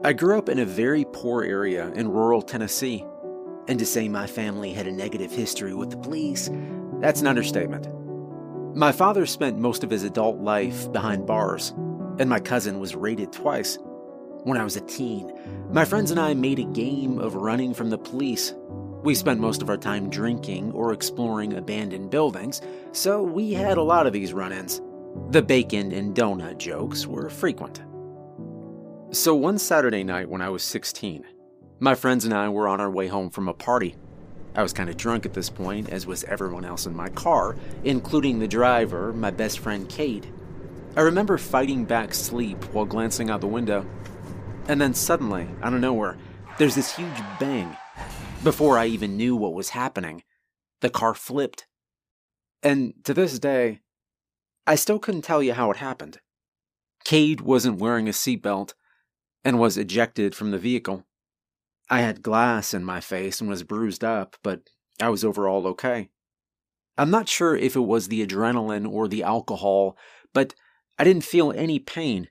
I grew up in a very poor area in rural Tennessee, and to say my family had a negative history with the police, that's an understatement. My father spent most of his adult life behind bars, and my cousin was raided twice. When I was a teen, my friends and I made a game of running from the police. We spent most of our time drinking or exploring abandoned buildings, so we had a lot of these run ins. The bacon and donut jokes were frequent. So one Saturday night when I was 16, my friends and I were on our way home from a party. I was kind of drunk at this point, as was everyone else in my car, including the driver, my best friend Cade. I remember fighting back sleep while glancing out the window. And then suddenly, out of nowhere, there's this huge bang. Before I even knew what was happening, the car flipped. And to this day, I still couldn't tell you how it happened. Cade wasn't wearing a seatbelt, and was ejected from the vehicle. I had glass in my face and was bruised up, but I was overall okay. I'm not sure if it was the adrenaline or the alcohol, but I didn't feel any pain.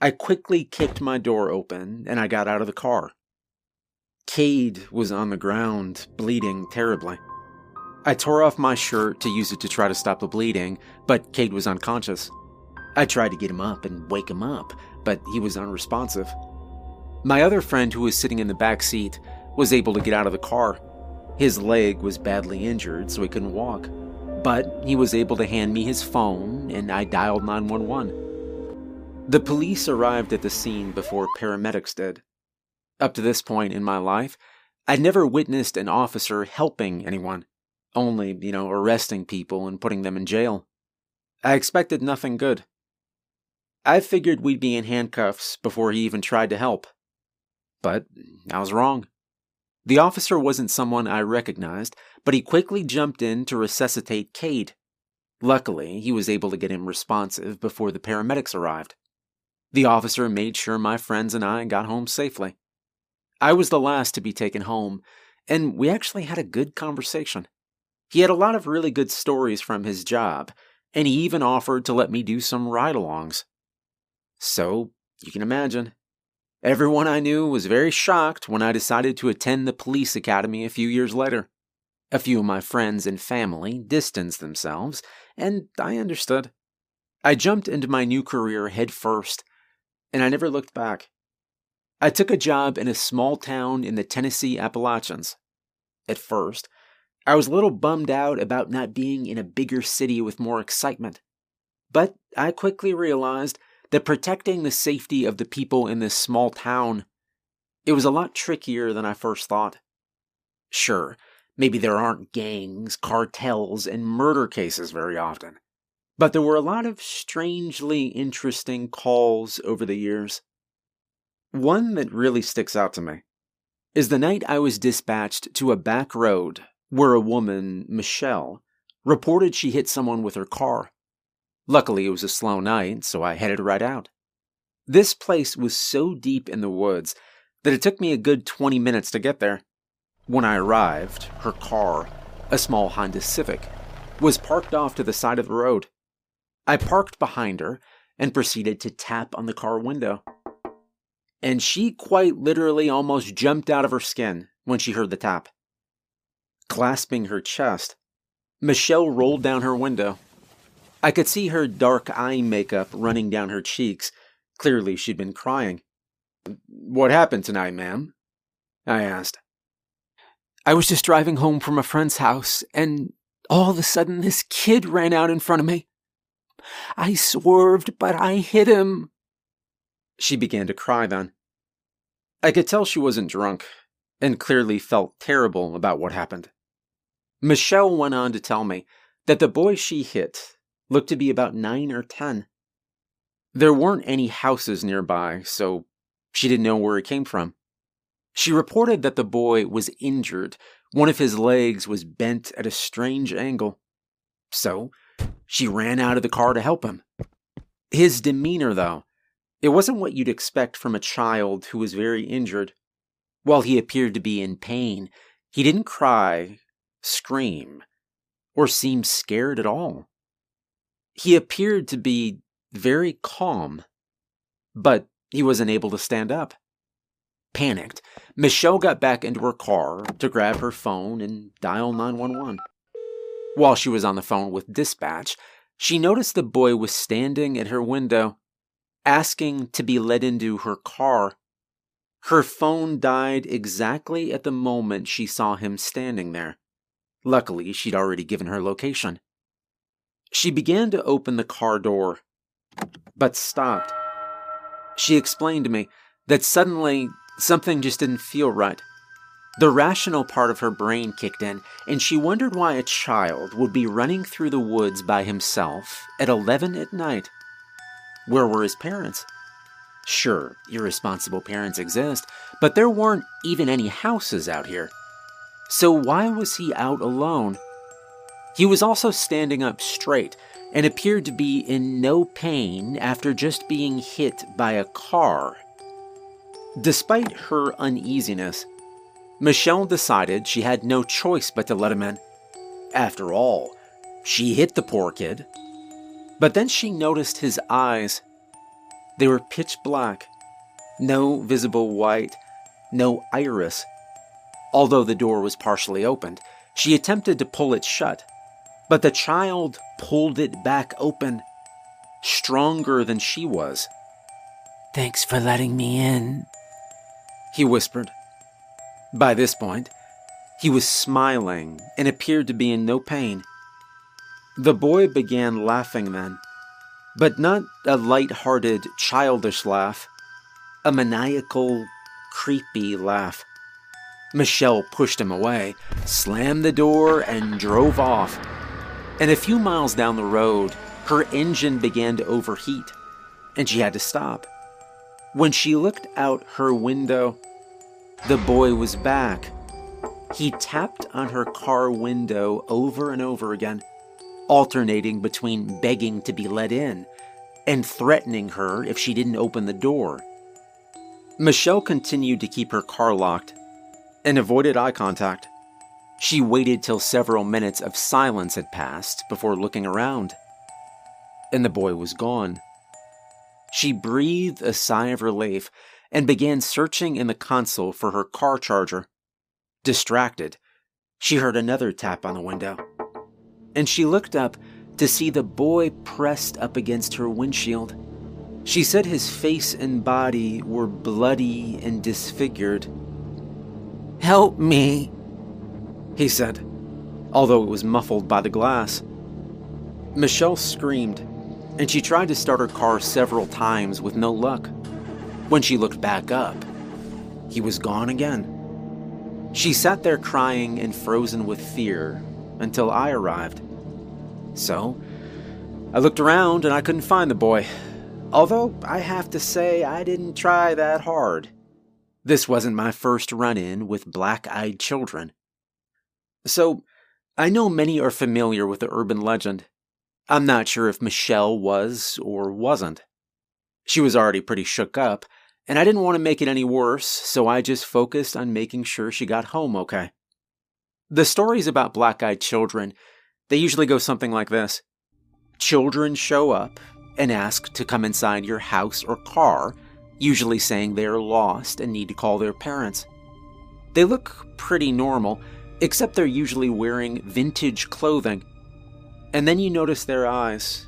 I quickly kicked my door open and I got out of the car. Cade was on the ground, bleeding terribly. I tore off my shirt to use it to try to stop the bleeding, but Cade was unconscious. I tried to get him up and wake him up, but he was unresponsive. My other friend, who was sitting in the back seat, was able to get out of the car. His leg was badly injured, so he couldn't walk. But he was able to hand me his phone, and I dialed 911. The police arrived at the scene before paramedics did. Up to this point in my life, I'd never witnessed an officer helping anyone, only, you know, arresting people and putting them in jail. I expected nothing good. I figured we'd be in handcuffs before he even tried to help. But I was wrong. The officer wasn't someone I recognized, but he quickly jumped in to resuscitate Cade. Luckily, he was able to get him responsive before the paramedics arrived. The officer made sure my friends and I got home safely. I was the last to be taken home, and we actually had a good conversation. He had a lot of really good stories from his job, and he even offered to let me do some ride alongs. So, you can imagine. Everyone I knew was very shocked when I decided to attend the police academy a few years later. A few of my friends and family distanced themselves, and I understood. I jumped into my new career head first, and I never looked back. I took a job in a small town in the Tennessee Appalachians. At first, I was a little bummed out about not being in a bigger city with more excitement. But I quickly realized that protecting the safety of the people in this small town, it was a lot trickier than I first thought. Sure, maybe there aren't gangs, cartels, and murder cases very often, but there were a lot of strangely interesting calls over the years. One that really sticks out to me is the night I was dispatched to a back road where a woman, Michelle, reported she hit someone with her car. Luckily, it was a slow night, so I headed right out. This place was so deep in the woods that it took me a good 20 minutes to get there. When I arrived, her car, a small Honda Civic, was parked off to the side of the road. I parked behind her and proceeded to tap on the car window. And she quite literally almost jumped out of her skin when she heard the tap. Clasping her chest, Michelle rolled down her window I could see her dark eye makeup running down her cheeks. Clearly, she'd been crying. What happened tonight, ma'am? I asked. I was just driving home from a friend's house, and all of a sudden, this kid ran out in front of me. I swerved, but I hit him. She began to cry then. I could tell she wasn't drunk, and clearly felt terrible about what happened. Michelle went on to tell me that the boy she hit looked to be about nine or ten. There weren't any houses nearby, so she didn't know where it came from. She reported that the boy was injured. One of his legs was bent at a strange angle. So, she ran out of the car to help him. His demeanor, though, it wasn't what you'd expect from a child who was very injured. While he appeared to be in pain, he didn't cry, scream, or seem scared at all. He appeared to be very calm, but he wasn't able to stand up. Panicked, Michelle got back into her car to grab her phone and dial 911. While she was on the phone with dispatch, she noticed the boy was standing at her window, asking to be let into her car. Her phone died exactly at the moment she saw him standing there. Luckily, she'd already given her location. She began to open the car door, but stopped. She explained to me that suddenly something just didn't feel right. The rational part of her brain kicked in, and she wondered why a child would be running through the woods by himself at 11 at night. Where were his parents? Sure, irresponsible parents exist, but there weren't even any houses out here. So why was he out alone? He was also standing up straight and appeared to be in no pain after just being hit by a car. Despite her uneasiness, Michelle decided she had no choice but to let him in. After all, she hit the poor kid. But then she noticed his eyes. They were pitch black, no visible white, no iris. Although the door was partially opened, she attempted to pull it shut, but the child pulled it back open, stronger than she was. Thanks for letting me in, he whispered. By this point, he was smiling and appeared to be in no pain. The boy began laughing then, but not a light-hearted, childish laugh, a maniacal, creepy laugh. Michelle pushed him away, slammed the door, and drove off. And a few miles down the road, her engine began to overheat, and she had to stop. When she looked out her window, the boy was back. He tapped on her car window over and over again, alternating between begging to be let in and threatening her if she didn't open the door. Michelle continued to keep her car locked and avoided eye contact. She waited till several minutes of silence had passed before looking around, and the boy was gone. She breathed a sigh of relief and began searching in the console for her car charger. Distracted, she heard another tap on the window, and she looked up to see the boy pressed up against her windshield. She said his face and body were bloody and disfigured. Help me, he said, although it was muffled by the glass. Michelle screamed, and she tried to start her car several times with no luck. When she looked back up, he was gone again. She sat there crying and frozen with fear until I arrived. So, I looked around and I couldn't find the boy. Although I have to say, I didn't try that hard. This wasn't my first run in with black eyed children. So, I know many are familiar with the urban legend. I'm not sure if Michelle was or wasn't. She was already pretty shook up, and I didn't want to make it any worse, so I just focused on making sure she got home okay. The stories about black eyed children, they usually go something like this Children show up and ask to come inside your house or car, usually saying they are lost and need to call their parents. They look pretty normal, except they're usually wearing vintage clothing. And then you notice their eyes,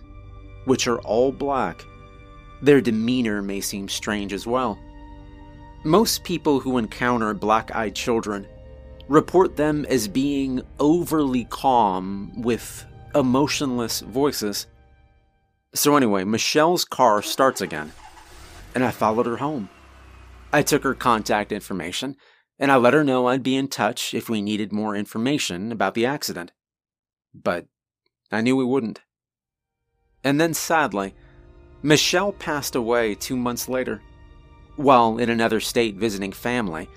which are all black their demeanor may seem strange as well. Most people who encounter black eyed children report them as being overly calm with emotionless voices. So, anyway, Michelle's car starts again, and I followed her home. I took her contact information, and I let her know I'd be in touch if we needed more information about the accident. But I knew we wouldn't. And then, sadly, Michelle passed away two months later. While in another state visiting family,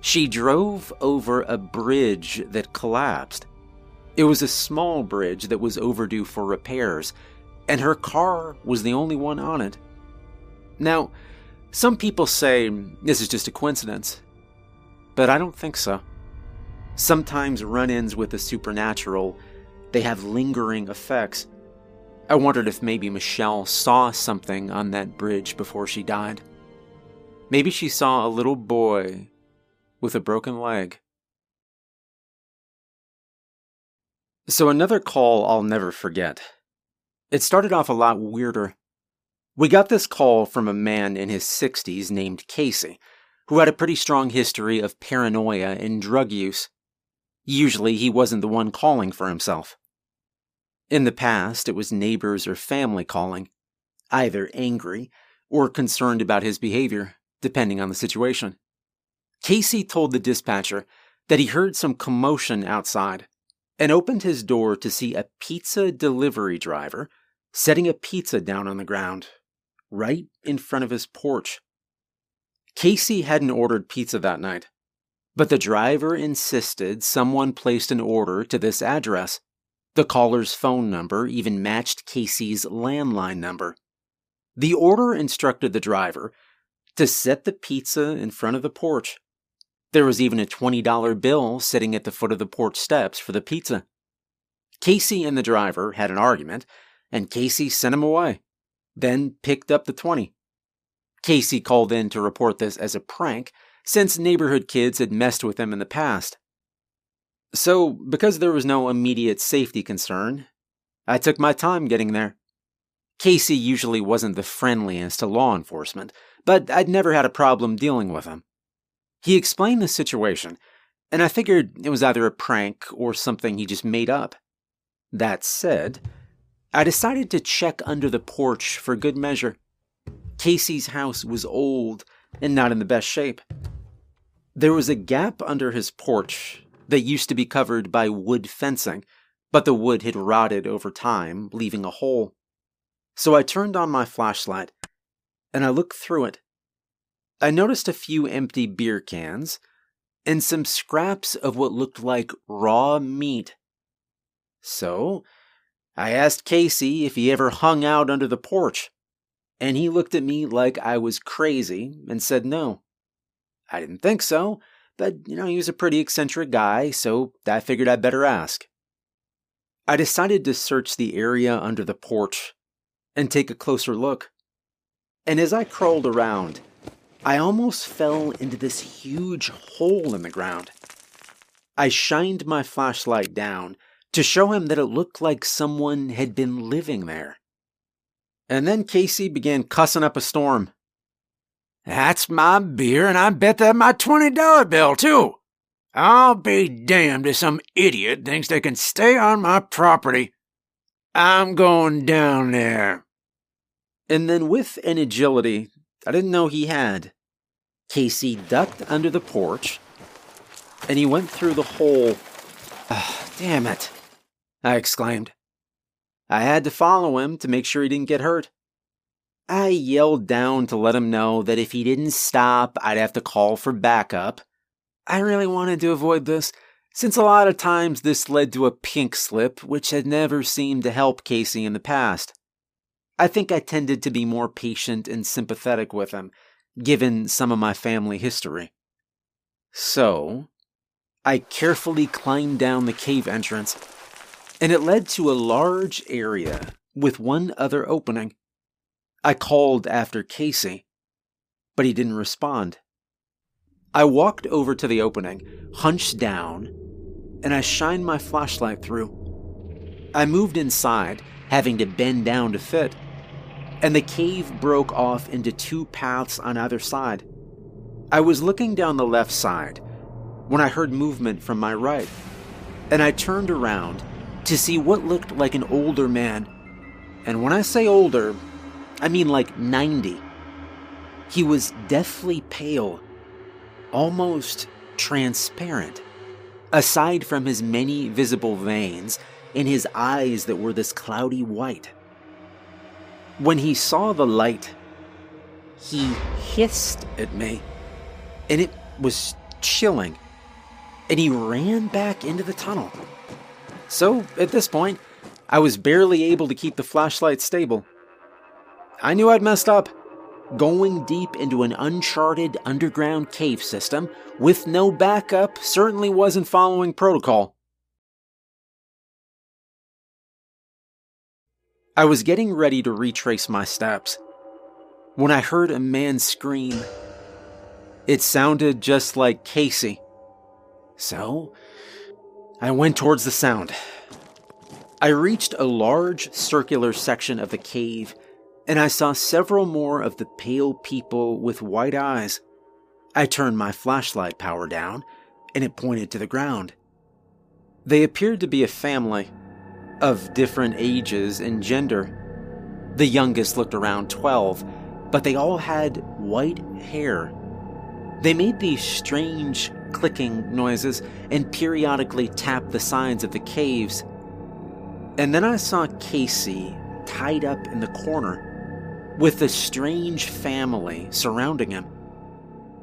she drove over a bridge that collapsed. It was a small bridge that was overdue for repairs, and her car was the only one on it. Now, some people say this is just a coincidence, but I don't think so. Sometimes run-ins with the supernatural, they have lingering effects. I wondered if maybe Michelle saw something on that bridge before she died. Maybe she saw a little boy with a broken leg. So, another call I'll never forget. It started off a lot weirder. We got this call from a man in his 60s named Casey, who had a pretty strong history of paranoia and drug use. Usually, he wasn't the one calling for himself. In the past, it was neighbors or family calling, either angry or concerned about his behavior, depending on the situation. Casey told the dispatcher that he heard some commotion outside and opened his door to see a pizza delivery driver setting a pizza down on the ground, right in front of his porch. Casey hadn't ordered pizza that night, but the driver insisted someone placed an order to this address. The caller's phone number even matched Casey's landline number. The order instructed the driver to set the pizza in front of the porch there was even a $20 bill sitting at the foot of the porch steps for the pizza. Casey and the driver had an argument, and Casey sent him away, then picked up the 20. Casey called in to report this as a prank, since neighborhood kids had messed with him in the past. So, because there was no immediate safety concern, I took my time getting there. Casey usually wasn't the friendliest to law enforcement, but I'd never had a problem dealing with him. He explained the situation, and I figured it was either a prank or something he just made up. That said, I decided to check under the porch for good measure. Casey's house was old and not in the best shape. There was a gap under his porch that used to be covered by wood fencing, but the wood had rotted over time, leaving a hole. So I turned on my flashlight and I looked through it. I noticed a few empty beer cans and some scraps of what looked like raw meat. So, I asked Casey if he ever hung out under the porch, and he looked at me like I was crazy and said no. I didn't think so, but you know, he was a pretty eccentric guy, so I figured I'd better ask. I decided to search the area under the porch and take a closer look. And as I crawled around, I almost fell into this huge hole in the ground. I shined my flashlight down to show him that it looked like someone had been living there. And then Casey began cussing up a storm. That's my beer, and I bet that my $20 bill, too. I'll be damned if some idiot thinks they can stay on my property. I'm going down there. And then, with an agility I didn't know he had. Casey ducked under the porch, and he went through the hole. Oh, damn it, I exclaimed. I had to follow him to make sure he didn't get hurt. I yelled down to let him know that if he didn't stop, I'd have to call for backup. I really wanted to avoid this, since a lot of times this led to a pink slip, which had never seemed to help Casey in the past. I think I tended to be more patient and sympathetic with him, given some of my family history. So, I carefully climbed down the cave entrance, and it led to a large area with one other opening. I called after Casey, but he didn't respond. I walked over to the opening, hunched down, and I shined my flashlight through. I moved inside, having to bend down to fit and the cave broke off into two paths on either side. I was looking down the left side when I heard movement from my right, and I turned around to see what looked like an older man. And when I say older, I mean like 90. He was deathly pale, almost transparent, aside from his many visible veins in his eyes that were this cloudy white. When he saw the light, he hissed at me, and it was chilling, and he ran back into the tunnel. So, at this point, I was barely able to keep the flashlight stable. I knew I'd messed up. Going deep into an uncharted underground cave system with no backup certainly wasn't following protocol. I was getting ready to retrace my steps when I heard a man scream, It sounded just like Casey. So, I went towards the sound. I reached a large circular section of the cave, and I saw several more of the pale people with white eyes. I turned my flashlight power down, and it pointed to the ground. They appeared to be a family of different ages and gender. The youngest looked around 12, but they all had white hair. They made these strange clicking noises and periodically tapped the sides of the caves. And then I saw Casey tied up in the corner with a strange family surrounding him.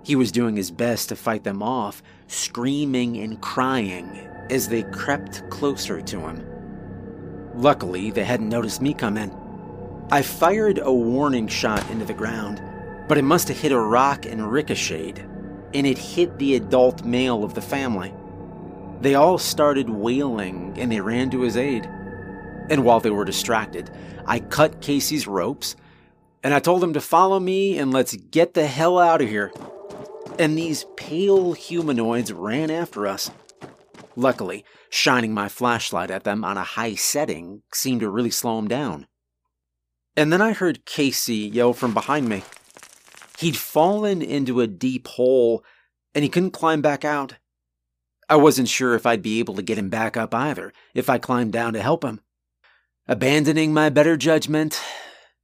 He was doing his best to fight them off, screaming and crying as they crept closer to him. Luckily, they hadn't noticed me come in. I fired a warning shot into the ground, but it must have hit a rock and ricocheted, and it hit the adult male of the family. They all started wailing and they ran to his aid. And while they were distracted, I cut Casey's ropes and I told him to follow me and let's get the hell out of here. And these pale humanoids ran after us. Luckily, shining my flashlight at them on a high setting seemed to really slow them down. And then I heard Casey yell from behind me. He'd fallen into a deep hole and he couldn't climb back out. I wasn't sure if I'd be able to get him back up either if I climbed down to help him. Abandoning my better judgment,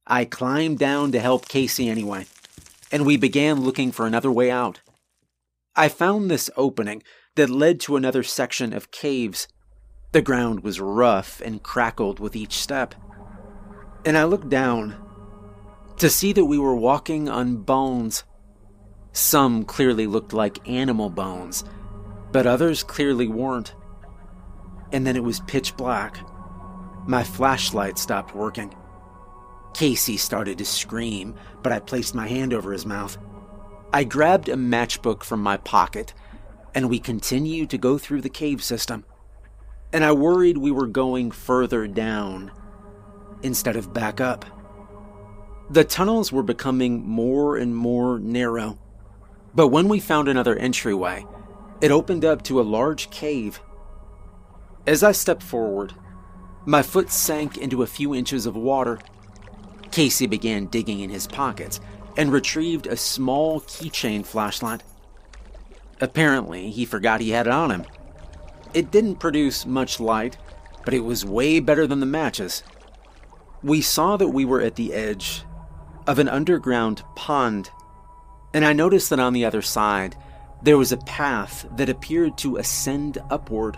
I climbed down to help Casey anyway, and we began looking for another way out. I found this opening that led to another section of caves. The ground was rough and crackled with each step. And I looked down to see that we were walking on bones. Some clearly looked like animal bones, but others clearly weren't. And then it was pitch black. My flashlight stopped working. Casey started to scream, but I placed my hand over his mouth. I grabbed a matchbook from my pocket and we continued to go through the cave system. And I worried we were going further down instead of back up. The tunnels were becoming more and more narrow, but when we found another entryway, it opened up to a large cave. As I stepped forward, my foot sank into a few inches of water. Casey began digging in his pockets and retrieved a small keychain flashlight. Apparently, he forgot he had it on him. It didn't produce much light, but it was way better than the matches. We saw that we were at the edge of an underground pond, and I noticed that on the other side there was a path that appeared to ascend upward.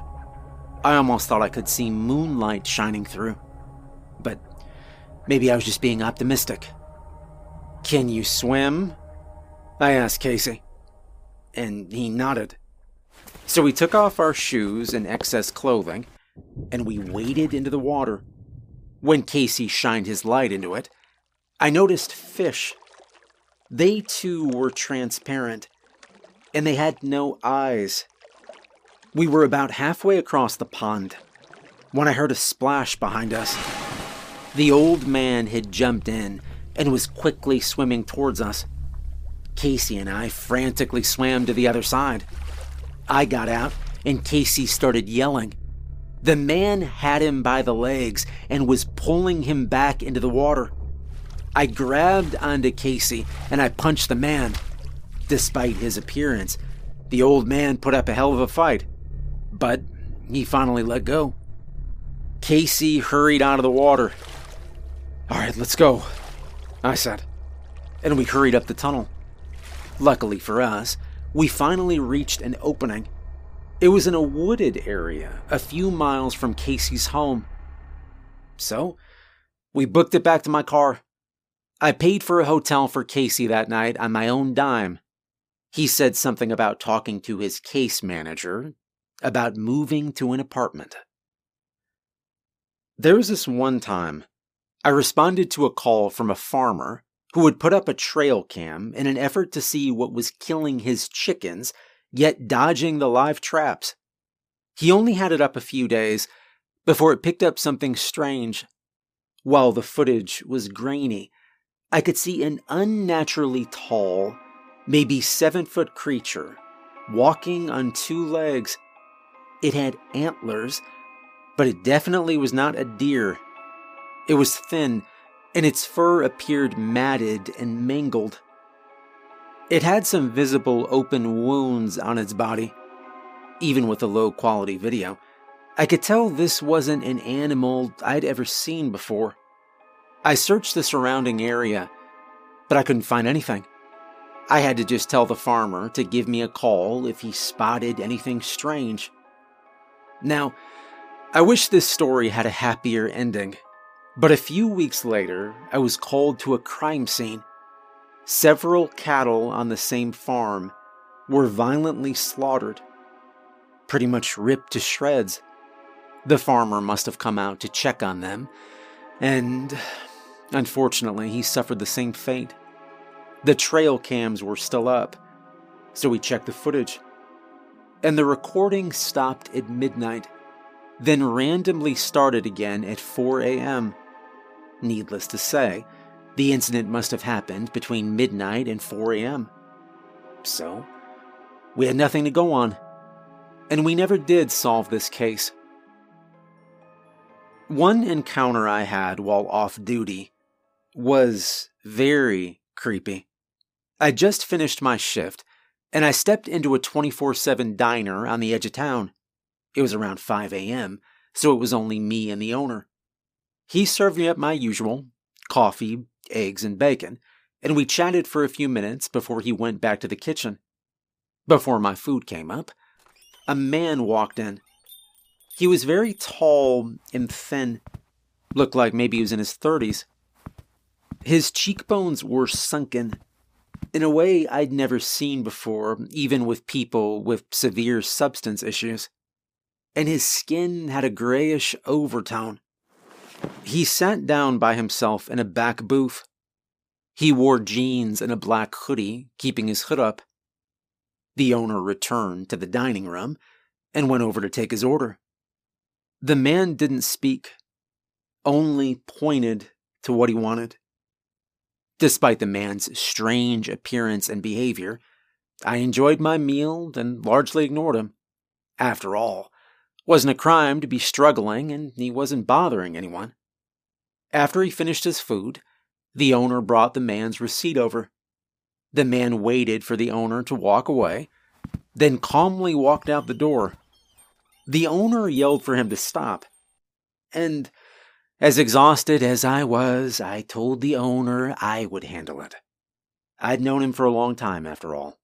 I almost thought I could see moonlight shining through, but maybe I was just being optimistic. Can you swim? I asked Casey and he nodded. So we took off our shoes and excess clothing, and we waded into the water. When Casey shined his light into it, I noticed fish. They too were transparent, and they had no eyes. We were about halfway across the pond when I heard a splash behind us. The old man had jumped in and was quickly swimming towards us. Casey and I frantically swam to the other side. I got out, and Casey started yelling. The man had him by the legs and was pulling him back into the water. I grabbed onto Casey and I punched the man. Despite his appearance, the old man put up a hell of a fight, but he finally let go. Casey hurried out of the water. All right, let's go, I said, and we hurried up the tunnel. Luckily for us, we finally reached an opening. It was in a wooded area a few miles from Casey's home. So, we booked it back to my car. I paid for a hotel for Casey that night on my own dime. He said something about talking to his case manager about moving to an apartment. There was this one time I responded to a call from a farmer who had put up a trail cam in an effort to see what was killing his chickens, yet dodging the live traps. He only had it up a few days before it picked up something strange. While the footage was grainy, I could see an unnaturally tall, maybe seven foot creature, walking on two legs. It had antlers, but it definitely was not a deer. It was thin, and its fur appeared matted and mangled. It had some visible open wounds on its body. Even with the low quality video, I could tell this wasn't an animal I'd ever seen before. I searched the surrounding area, but I couldn't find anything. I had to just tell the farmer to give me a call if he spotted anything strange. Now, I wish this story had a happier ending, but a few weeks later, I was called to a crime scene. Several cattle on the same farm were violently slaughtered, pretty much ripped to shreds. The farmer must have come out to check on them, and unfortunately, he suffered the same fate. The trail cams were still up, so we checked the footage. And the recording stopped at midnight, then randomly started again at 4 a.m. Needless to say, the incident must have happened between midnight and 4 a.m. So, we had nothing to go on, and we never did solve this case. One encounter I had while off duty was very creepy. I just finished my shift, and I stepped into a 24 7 diner on the edge of town. It was around 5 a.m., so it was only me and the owner. He served me up my usual coffee, eggs, and bacon, and we chatted for a few minutes before he went back to the kitchen. Before my food came up, a man walked in. He was very tall and thin, looked like maybe he was in his 30s. His cheekbones were sunken in a way I'd never seen before, even with people with severe substance issues. And his skin had a grayish overtone. He sat down by himself in a back booth. He wore jeans and a black hoodie, keeping his hood up. The owner returned to the dining room and went over to take his order. The man didn't speak, only pointed to what he wanted. Despite the man's strange appearance and behavior, I enjoyed my meal and largely ignored him. After all, wasn't a crime to be struggling and he wasn't bothering anyone. After he finished his food, the owner brought the man's receipt over. The man waited for the owner to walk away, then calmly walked out the door. The owner yelled for him to stop. And as exhausted as I was, I told the owner I would handle it. I'd known him for a long time, after all.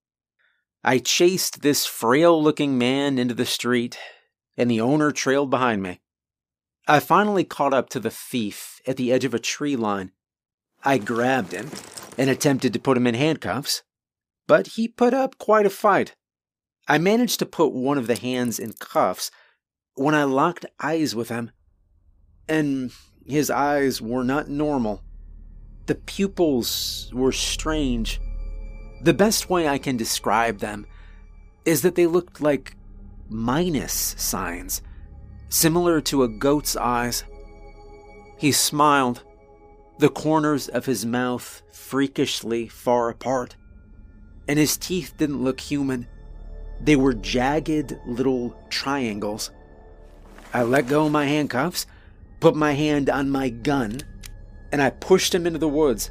I chased this frail looking man into the street, and the owner trailed behind me. I finally caught up to the thief at the edge of a tree line. I grabbed him and attempted to put him in handcuffs, but he put up quite a fight. I managed to put one of the hands in cuffs when I locked eyes with him. And his eyes were not normal. The pupils were strange. The best way I can describe them is that they looked like minus signs, similar to a goat's eyes. He smiled, the corners of his mouth freakishly far apart, and his teeth didn't look human. They were jagged little triangles. I let go of my handcuffs, put my hand on my gun, and I pushed him into the woods.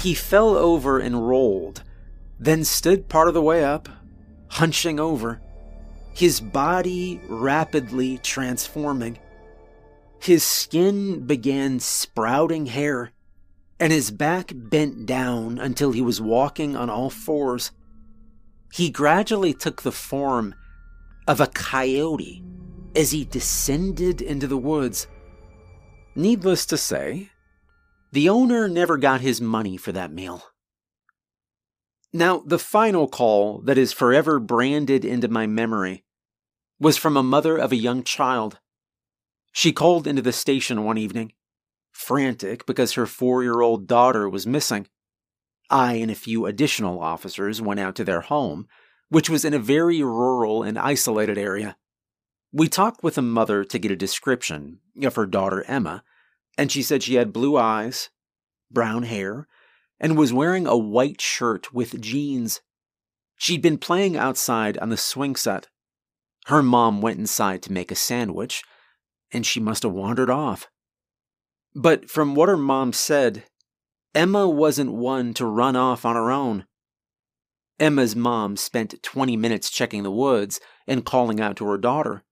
He fell over and rolled, then stood part of the way up, hunching over, his body rapidly transforming. His skin began sprouting hair, and his back bent down until he was walking on all fours he gradually took the form of a coyote as he descended into the woods. Needless to say, the owner never got his money for that meal. Now, the final call that is forever branded into my memory was from a mother of a young child. She called into the station one evening, frantic because her four year old daughter was missing. I and a few additional officers went out to their home, which was in a very rural and isolated area. We talked with the mother to get a description of her daughter Emma, and she said she had blue eyes, brown hair, and was wearing a white shirt with jeans. She'd been playing outside on the swing set. Her mom went inside to make a sandwich, and she must have wandered off. But from what her mom said, Emma wasn't one to run off on her own. Emma's mom spent 20 minutes checking the woods and calling out to her daughter,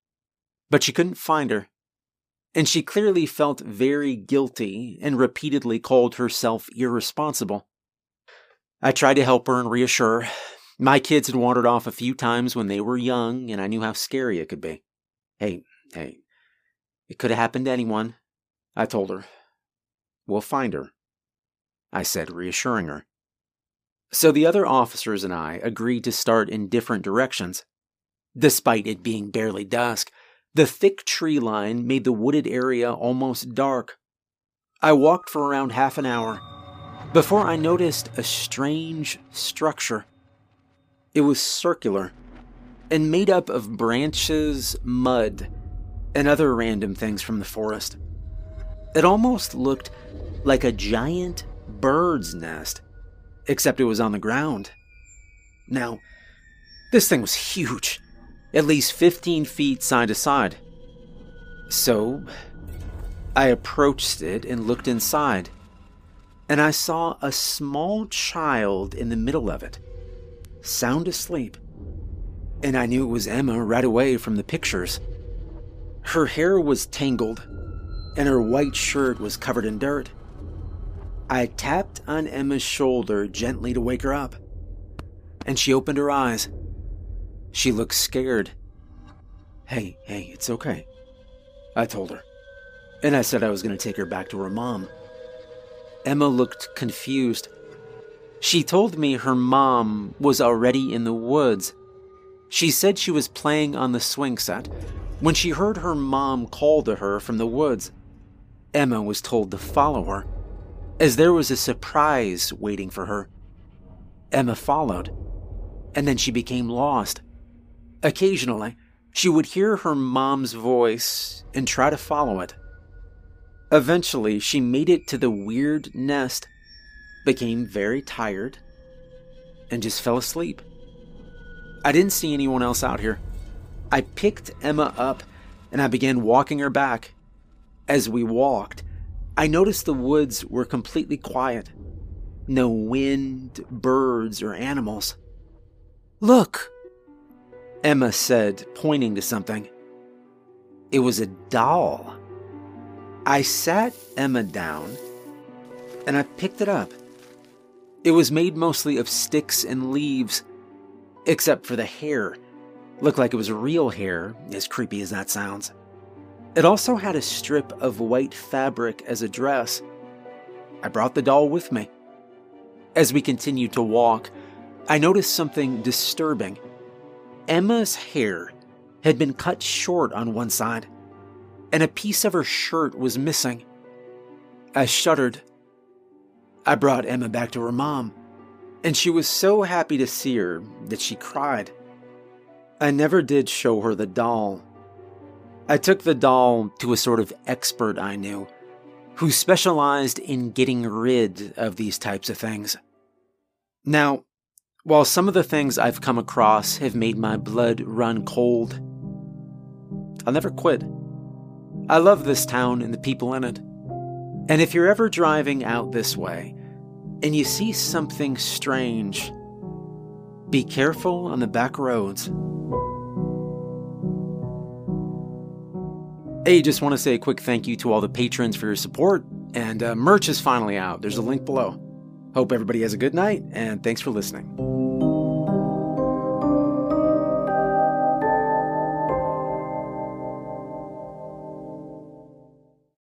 but she couldn't find her. And she clearly felt very guilty and repeatedly called herself irresponsible. I tried to help her and reassure her. My kids had wandered off a few times when they were young, and I knew how scary it could be. Hey, hey, it could have happened to anyone, I told her. We'll find her, I said, reassuring her. So the other officers and I agreed to start in different directions. Despite it being barely dusk, the thick tree line made the wooded area almost dark. I walked for around half an hour before I noticed a strange structure. It was circular and made up of branches, mud, and other random things from the forest. It almost looked like a giant bird's nest except it was on the ground. Now, this thing was huge, at least 15 feet side to side. So, I approached it and looked inside, and I saw a small child in the middle of it, sound asleep. And I knew it was Emma right away from the pictures. Her hair was tangled, and her white shirt was covered in dirt. I tapped on Emma's shoulder gently to wake her up, and she opened her eyes. She looked scared. Hey, hey, it's okay. I told her. And I said I was going to take her back to her mom. Emma looked confused. She told me her mom was already in the woods. She said she was playing on the swing set when she heard her mom call to her from the woods. Emma was told to follow her as there was a surprise waiting for her. Emma followed, and then she became lost. Occasionally, she would hear her mom's voice and try to follow it. Eventually, she made it to the weird nest, became very tired, and just fell asleep. I didn't see anyone else out here. I picked Emma up and I began walking her back. As we walked, I noticed the woods were completely quiet. No wind, birds, or animals. Look, Emma said, pointing to something. It was a doll. I sat Emma down and I picked it up. It was made mostly of sticks and leaves, except for the hair. Looked like it was real hair, as creepy as that sounds. It also had a strip of white fabric as a dress. I brought the doll with me. As we continued to walk, I noticed something disturbing. Emma's hair had been cut short on one side, and a piece of her shirt was missing. I shuddered. I brought Emma back to her mom, and she was so happy to see her that she cried. I never did show her the doll I took the doll to a sort of expert I knew who specialized in getting rid of these types of things. Now, while some of the things I've come across have made my blood run cold, I'll never quit. I love this town and the people in it. And if you're ever driving out this way and you see something strange, be careful on the back roads. Hey, just want to say a quick thank you to all the patrons for your support, and uh, merch is finally out. There's a link below. Hope everybody has a good night, and thanks for listening.